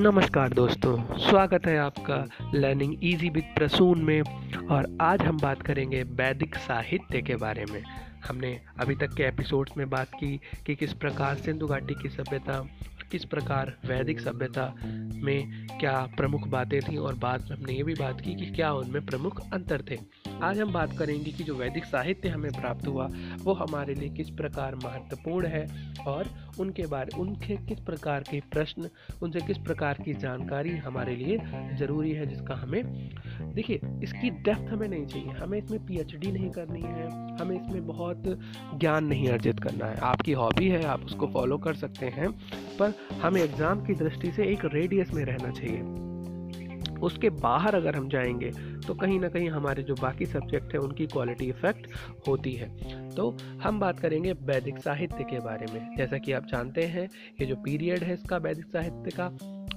नमस्कार दोस्तों, स्वागत है आपका लर्निंग इजी विद प्रसून में। और आज हम बात करेंगे वैदिक साहित्य के बारे में। हमने अभी तक के एपिसोड्स में बात की कि किस प्रकार सिंधु घाटी की सभ्यता, किस प्रकार वैदिक सभ्यता में क्या प्रमुख बातें थी और बाद में हमने ये भी बात की कि क्या उनमें प्रमुख अंतर थे। आज हम बात करेंगे कि जो वैदिक साहित्य हमें प्राप्त हुआ, वो हमारे लिए किस प्रकार महत्वपूर्ण है और उनके बारे, उनके किस प्रकार के प्रश्न, उनसे किस प्रकार की जानकारी हमारे लिए ज़रूरी है, जिसका हमें, देखिए, इसकी डेप्थ हमें नहीं चाहिए। हमें इसमें पीएचडी नहीं करनी है, हमें इसमें बहुत ज्ञान नहीं अर्जित करना है। आपकी हॉबी है, आप उसको फॉलो कर सकते हैं, पर हमें एग्ज़ाम की दृष्टि से एक रेडियस में रहना चाहिए। उसके बाहर अगर हम जाएँगे तो कहीं ना कहीं हमारे जो बाकी सब्जेक्ट हैं, उनकी क्वालिटी इफ़ेक्ट होती है। तो हम बात करेंगे वैदिक साहित्य के बारे में। जैसा कि आप जानते हैं ये जो पीरियड है इसका वैदिक साहित्य का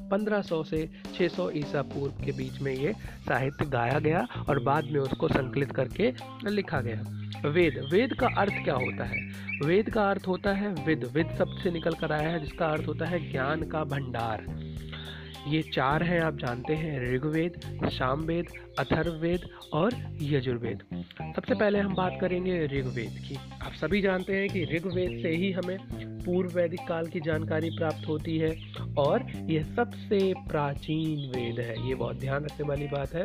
1500 से 600 ईसा पूर्व के बीच में ये साहित्य गाया गया और बाद में उसको संकलित करके लिखा गया। वेद वेद का अर्थ क्या होता है? वेद का अर्थ होता है, विद विद शब्द से निकल कर आया है, जिसका अर्थ होता है ज्ञान का भंडार। ये चार हैं, आप जानते हैं, ऋग्वेद, सामवेद, अथर्ववेद और यजुर्वेद। सबसे पहले हम बात करेंगे ऋग्वेद की। आप सभी जानते हैं कि ऋग्वेद से ही हमें पूर्व वैदिक काल की जानकारी प्राप्त होती है और ये सबसे प्राचीन वेद है। ये बहुत ध्यान रखने वाली बात है।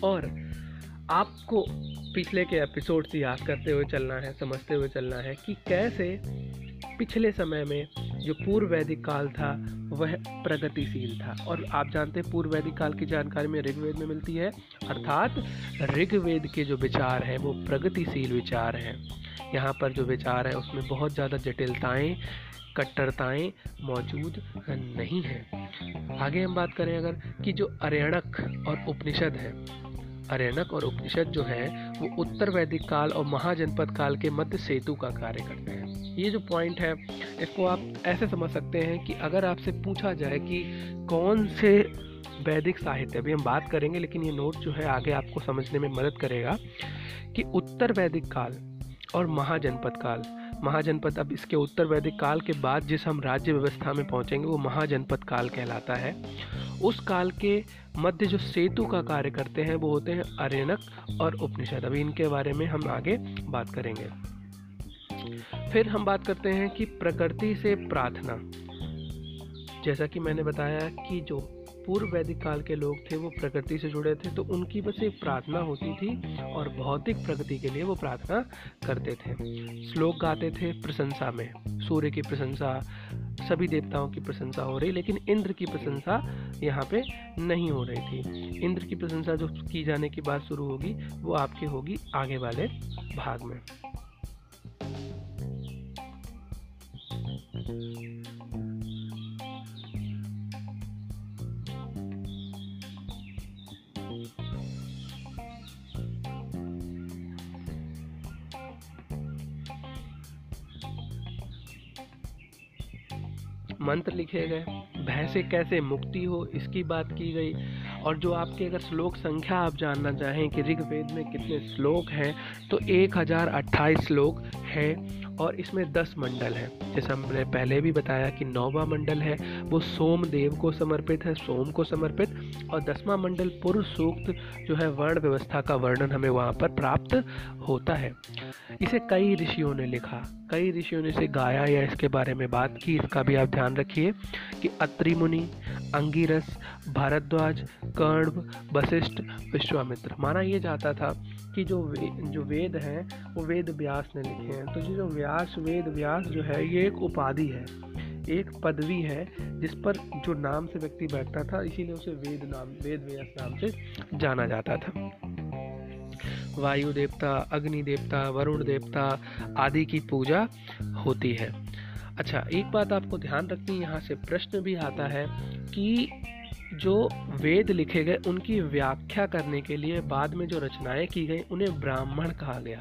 और आपको पिछले के एपिसोड से याद करते हुए चलना है, समझते हुए चलना है कि कैसे पिछले समय में जो पूर्व वैदिक काल था वह प्रगतिशील था। और आप जानते हैं, पूर्व वैदिक काल की जानकारी में ऋग्वेद में मिलती है। अर्थात, ऋग्वेद के जो विचार हैं, वो प्रगतिशील विचार हैं। यहाँ पर जो विचार है, उसमें बहुत ज़्यादा जटिलताएँ, कट्टरताएँ मौजूद नहीं हैं। आगे हम बात करें अगर कि जो अरेणक और उपनिषद है अरेणक और उपनिषद जो है, वो उत्तर वैदिक काल और महाजनपद काल के मध्य सेतु का कार्य करते हैं। ये जो पॉइंट है, इसको आप ऐसे समझ सकते हैं कि अगर आपसे पूछा जाए कि कौन से वैदिक साहित्य, अभी हम बात करेंगे, लेकिन ये नोट जो है आगे आपको समझने में मदद करेगा कि उत्तर वैदिक काल और महाजनपद काल। महाजनपद, अब इसके उत्तर वैदिक काल के बाद जिस हम राज्य व्यवस्था में पहुँचेंगे, वो महाजनपद काल कहलाता है। उस काल के मध्य जो सेतु का कार्य करते हैं, वो होते हैं अरेनक और उपनिषद। अभी इनके बारे में हम आगे बात करेंगे। फिर हम बात करते हैं कि प्रकृति से प्रार्थना। जैसा कि मैंने बताया कि जो पूर्व वैदिक काल के लोग थे, वो प्रकृति से जुड़े थे तो उनकी बस एक प्रार्थना होती थी और भौतिक प्रगति के लिए वो प्रार्थना करते थे। श्लोक गाते थे प्रशंसा में। सूर्य की प्रशंसा, सभी देवताओं की प्रशंसा हो रही, लेकिन इंद्र की प्रशंसा यहाँ पे नहीं हो रही थी। इंद्र की प्रशंसा जो की जाने की बात शुरू होगी, वो आपकी होगी आगे वाले भाग में। मंत्र लिखे गए, भय से कैसे मुक्ति हो? इसकी बात की गई। और जो आपके अगर श्लोक संख्या आप जानना चाहें कि ऋग्वेद में कितने श्लोक हैं तो एक हज़ार अट्ठाईस श्लोक हैं। और इसमें दस मंडल हैं। जैसे हमने पहले भी बताया कि नौवा मंडल है वो सोम देव को समर्पित है सोम को समर्पित और दसवां मंडल पुरुष सूक्त जो है वर्ण व्यवस्था का वर्णन हमें वहाँ पर प्राप्त होता है। इसे कई ऋषियों ने लिखा। कई ऋषियों ने इसे गाया या इसके बारे में बात की इसका भी आप ध्यान रखिए कि अत्रि मुनि अंगिरस भारद्वाज कर्ण वशिष्ठ विश्वामित्र। माना यह जाता था कि जो वे, जो वेद हैं वो वेद व्यास ने लिखे हैं। तो जो व्यास वेद व्यास जो है, ये एक उपाधि है, एक पदवी है, जिस पर जो नाम से व्यक्ति बैठता था, इसीलिए उसे वेद नाम, वेद व्यास नाम से जाना जाता था। वायु देवता, अग्नि देवता, वरुण देवता आदि की पूजा होती है। अच्छा एक बात आपको ध्यान रखनी यहाँ से प्रश्न भी आता है कि जो वेद लिखे गए, उनकी व्याख्या करने के लिए बाद में जो रचनाएँ की गई, उन्हें ब्राह्मण कहा गया।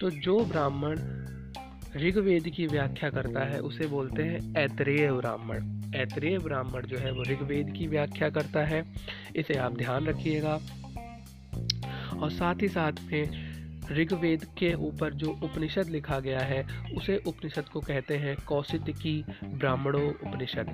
तो जो ब्राह्मण ऋग्वेद की व्याख्या करता है, उसे बोलते हैं ऐतरेय ब्राह्मण। ऐतरेय ब्राह्मण जो है, वो ऋग्वेद की व्याख्या करता है। इसे आप ध्यान रखिएगा। और साथ ही साथ में ऋग्वेद के ऊपर जो उपनिषद लिखा गया है, उसे उपनिषद को कहते हैं कौशिक की ब्राह्मणों उपनिषद।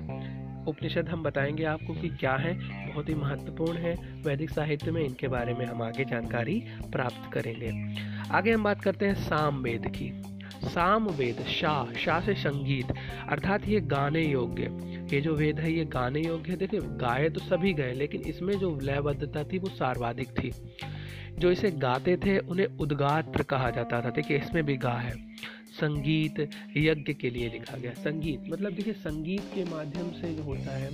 उपनिषद हम बताएँगे आपको कि क्या है, बहुत ही महत्वपूर्ण है। वैदिक साहित्य में इनके बारे में हम आगे जानकारी प्राप्त करेंगे। आगे हम बात करते हैं सामवेद की। साम वेद शाह शाह से संगीत, अर्थात ये गाने योग्य। ये जो वेद है, ये गाने योग्य है। देखिए, गाए तो सभी गए, लेकिन इसमें जो लयबद्धता थी, वो सार्वाधिक थी। जो इसे गाते थे, उन्हें उद्गात्र कहा जाता था। देखिए, इसमें भी गा है। संगीत यज्ञ के लिए लिखा गया। संगीत मतलब देखिए, संगीत के माध्यम से जो होता है,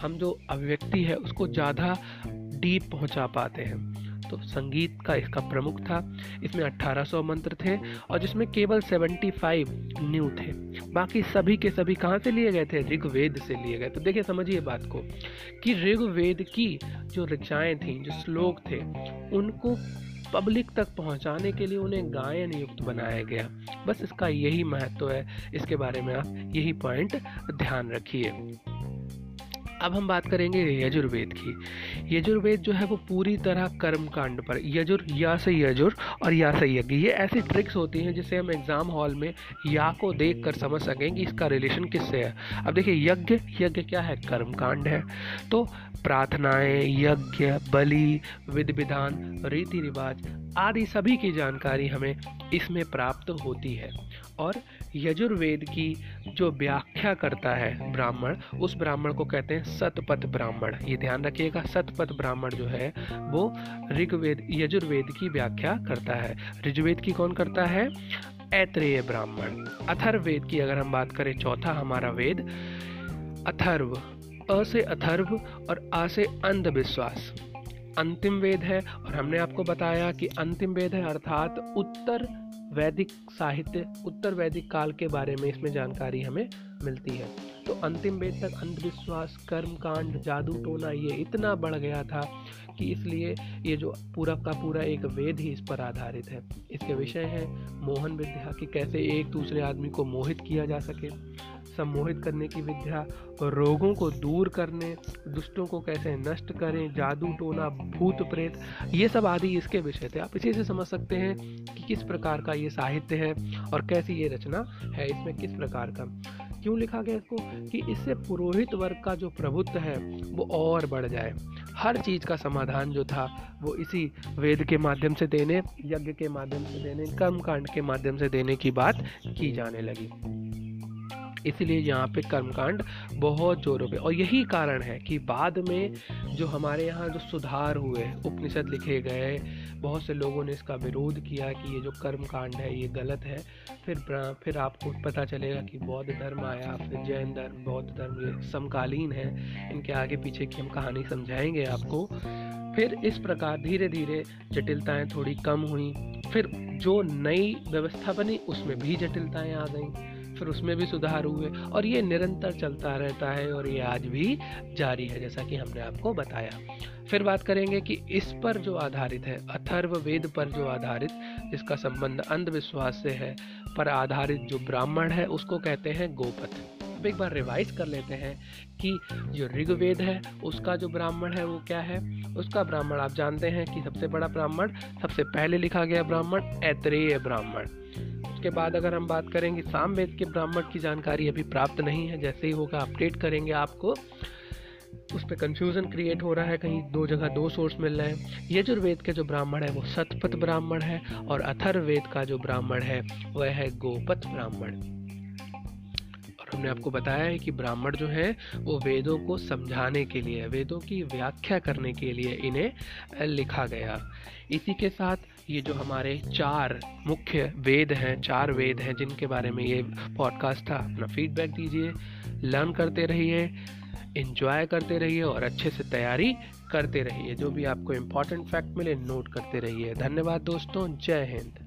हम जो अभिव्यक्ति है, उसको ज़्यादा डीप पहुँचा पाते हैं। तो संगीत का इसका प्रमुख था। इसमें 1800 मंत्र थे और जिसमें केवल 75 न्यू थे। बाकी सभी के सभी कहाँ से लिए गए थे? ऋग्वेद से लिए गए। तो देखिए, समझिए बात को कि ऋग्वेद की जो ऋचाएँ थी, जो श्लोक थे, उनको पब्लिक तक पहुँचाने के लिए उन्हें गायन युक्त बनाया गया। बस इसका यही महत्व है। इसके बारे में आप यही पॉइंट ध्यान रखिए। अब हम बात करेंगे यजुर्वेद की। यजुर्वेद जो है वो पूरी तरह कर्म कांड पर, यजुर, या से यजुर और या से यज्ञ। ये ऐसी ट्रिक्स होती हैं जिसे हम एग्ज़ाम हॉल में या को देख कर समझ सकें कि इसका रिलेशन किससे है। अब देखिए, यज्ञ यज्ञ क्या है? कर्म कांड है। तो प्रार्थनाएँ, यज्ञ, बलि विधि विधान रीति रिवाज आदि सभी की जानकारी हमें इसमें प्राप्त होती है। और यजुर्वेद की जो व्याख्या करता है ब्राह्मण, उस ब्राह्मण को कहते हैं सतपथ ब्राह्मण। ये ध्यान रखिएगा, सतपथ ब्राह्मण जो है, वो ऋग्वेद, यजुर्वेद की व्याख्या करता है। ऋग्वेद की कौन करता है? ऐत्रेय ब्राह्मण। अथर्ववेद की अगर हम बात करें, चौथा हमारा वेद, अथर्व। अ से अथर्व और आ से अंधविश्वास। अंतिम वेद है और हमने आपको बताया कि अंतिम वेद है, अर्थात उत्तर वैदिक साहित्य, उत्तर वैदिक काल के बारे में इसमें जानकारी हमें मिलती है। तो अंतिम वेद तक अंधविश्वास कर्म कांड जादू टोना ये इतना बढ़ गया था कि इसलिए ये जो पूरा का पूरा एक वेद ही इस पर आधारित है। इसके विषय हैं मोहन विद्या कि कैसे एक दूसरे आदमी को मोहित किया जा सके। सम्मोहित करने की विद्या रोगों को दूर करने, दुष्टों को कैसे नष्ट करें, जादू टोना, भूत प्रेत, ये सब आदि इसके विषय थे। आप इसी से समझ सकते हैं कि किस प्रकार का ये साहित्य है और कैसी ये रचना है, इसमें किस प्रकार का। क्यों लिखा गया इसको? कि इससे पुरोहित वर्ग का जो प्रभुत्व है, वो और बढ़ जाए। हर चीज़ का समाधान जो था, वो इसी वेद के माध्यम से देने, यज्ञ के माध्यम से देने कर्म कांड के माध्यम से देने की बात की जाने लगी। इसलिए यहाँ पे कर्मकांड बहुत जोरों पे। और यही कारण है कि बाद में जो हमारे यहाँ जो सुधार हुए, उपनिषद लिखे गए, बहुत से लोगों ने इसका विरोध किया कि ये जो कर्मकांड है, ये गलत है। फिर फिर आपको पता चलेगा कि बौद्ध धर्म आया, फिर जैन धर्म, बौद्ध धर्म ये समकालीन है। इनके आगे पीछे की हम कहानी समझाएँगे आपको। फिर इस प्रकार धीरे धीरे जटिलताएँ थोड़ी कम हुई। फिर जो नई व्यवस्था बनी, उसमें भी जटिलताएँ आ गई। फिर उसमें भी सुधार हुए और ये निरंतर चलता रहता है और ये आज भी जारी है, जैसा कि हमने आपको बताया। फिर बात करेंगे कि इस पर जो आधारित है, अथर्व वेद पर जो आधारित जिसका संबंध अंधविश्वास से है, पर आधारित जो ब्राह्मण है, उसको कहते हैं गोपथ। अब एक बार रिवाइज कर लेते हैं कि जो ऋग्वेद है, उसका जो ब्राह्मण है, वो क्या है? उसका ब्राह्मण, आप जानते हैं कि सबसे बड़ा ब्राह्मण, सबसे पहले लिखा गया ब्राह्मण, ऐत्रेय ब्राह्मण। उसके बाद अगर हम बात करेंगे साम वेद के ब्राह्मण की जानकारी अभी प्राप्त नहीं है, जैसे ही होगा अपडेट करेंगे आपको। उस पर कन्फ्यूज़न क्रिएट हो रहा है, कहीं दो जगह दो सोर्स मिल रहे हैं। यजुर्वेद के जो ब्राह्मण है, वो सतपथ ब्राह्मण है और अथर्वेद का जो ब्राह्मण है, वह है गोपथ ब्राह्मण। और हमने आपको बताया है कि ब्राह्मण जो है, वो वेदों को समझाने के लिए, वेदों की व्याख्या करने के लिए इन्हें लिखा गया। इसी के साथ ये जो हमारे चार मुख्य वेद हैं, चार वेद हैं, जिनके बारे में ये पॉडकास्ट था, अपना फीडबैक दीजिए लर्न करते रहिए इन्जॉय करते रहिए और अच्छे से तैयारी करते रहिए। जो भी आपको इम्पोर्टेंट फैक्ट मिले नोट करते रहिए। धन्यवाद दोस्तों, जय हिंद।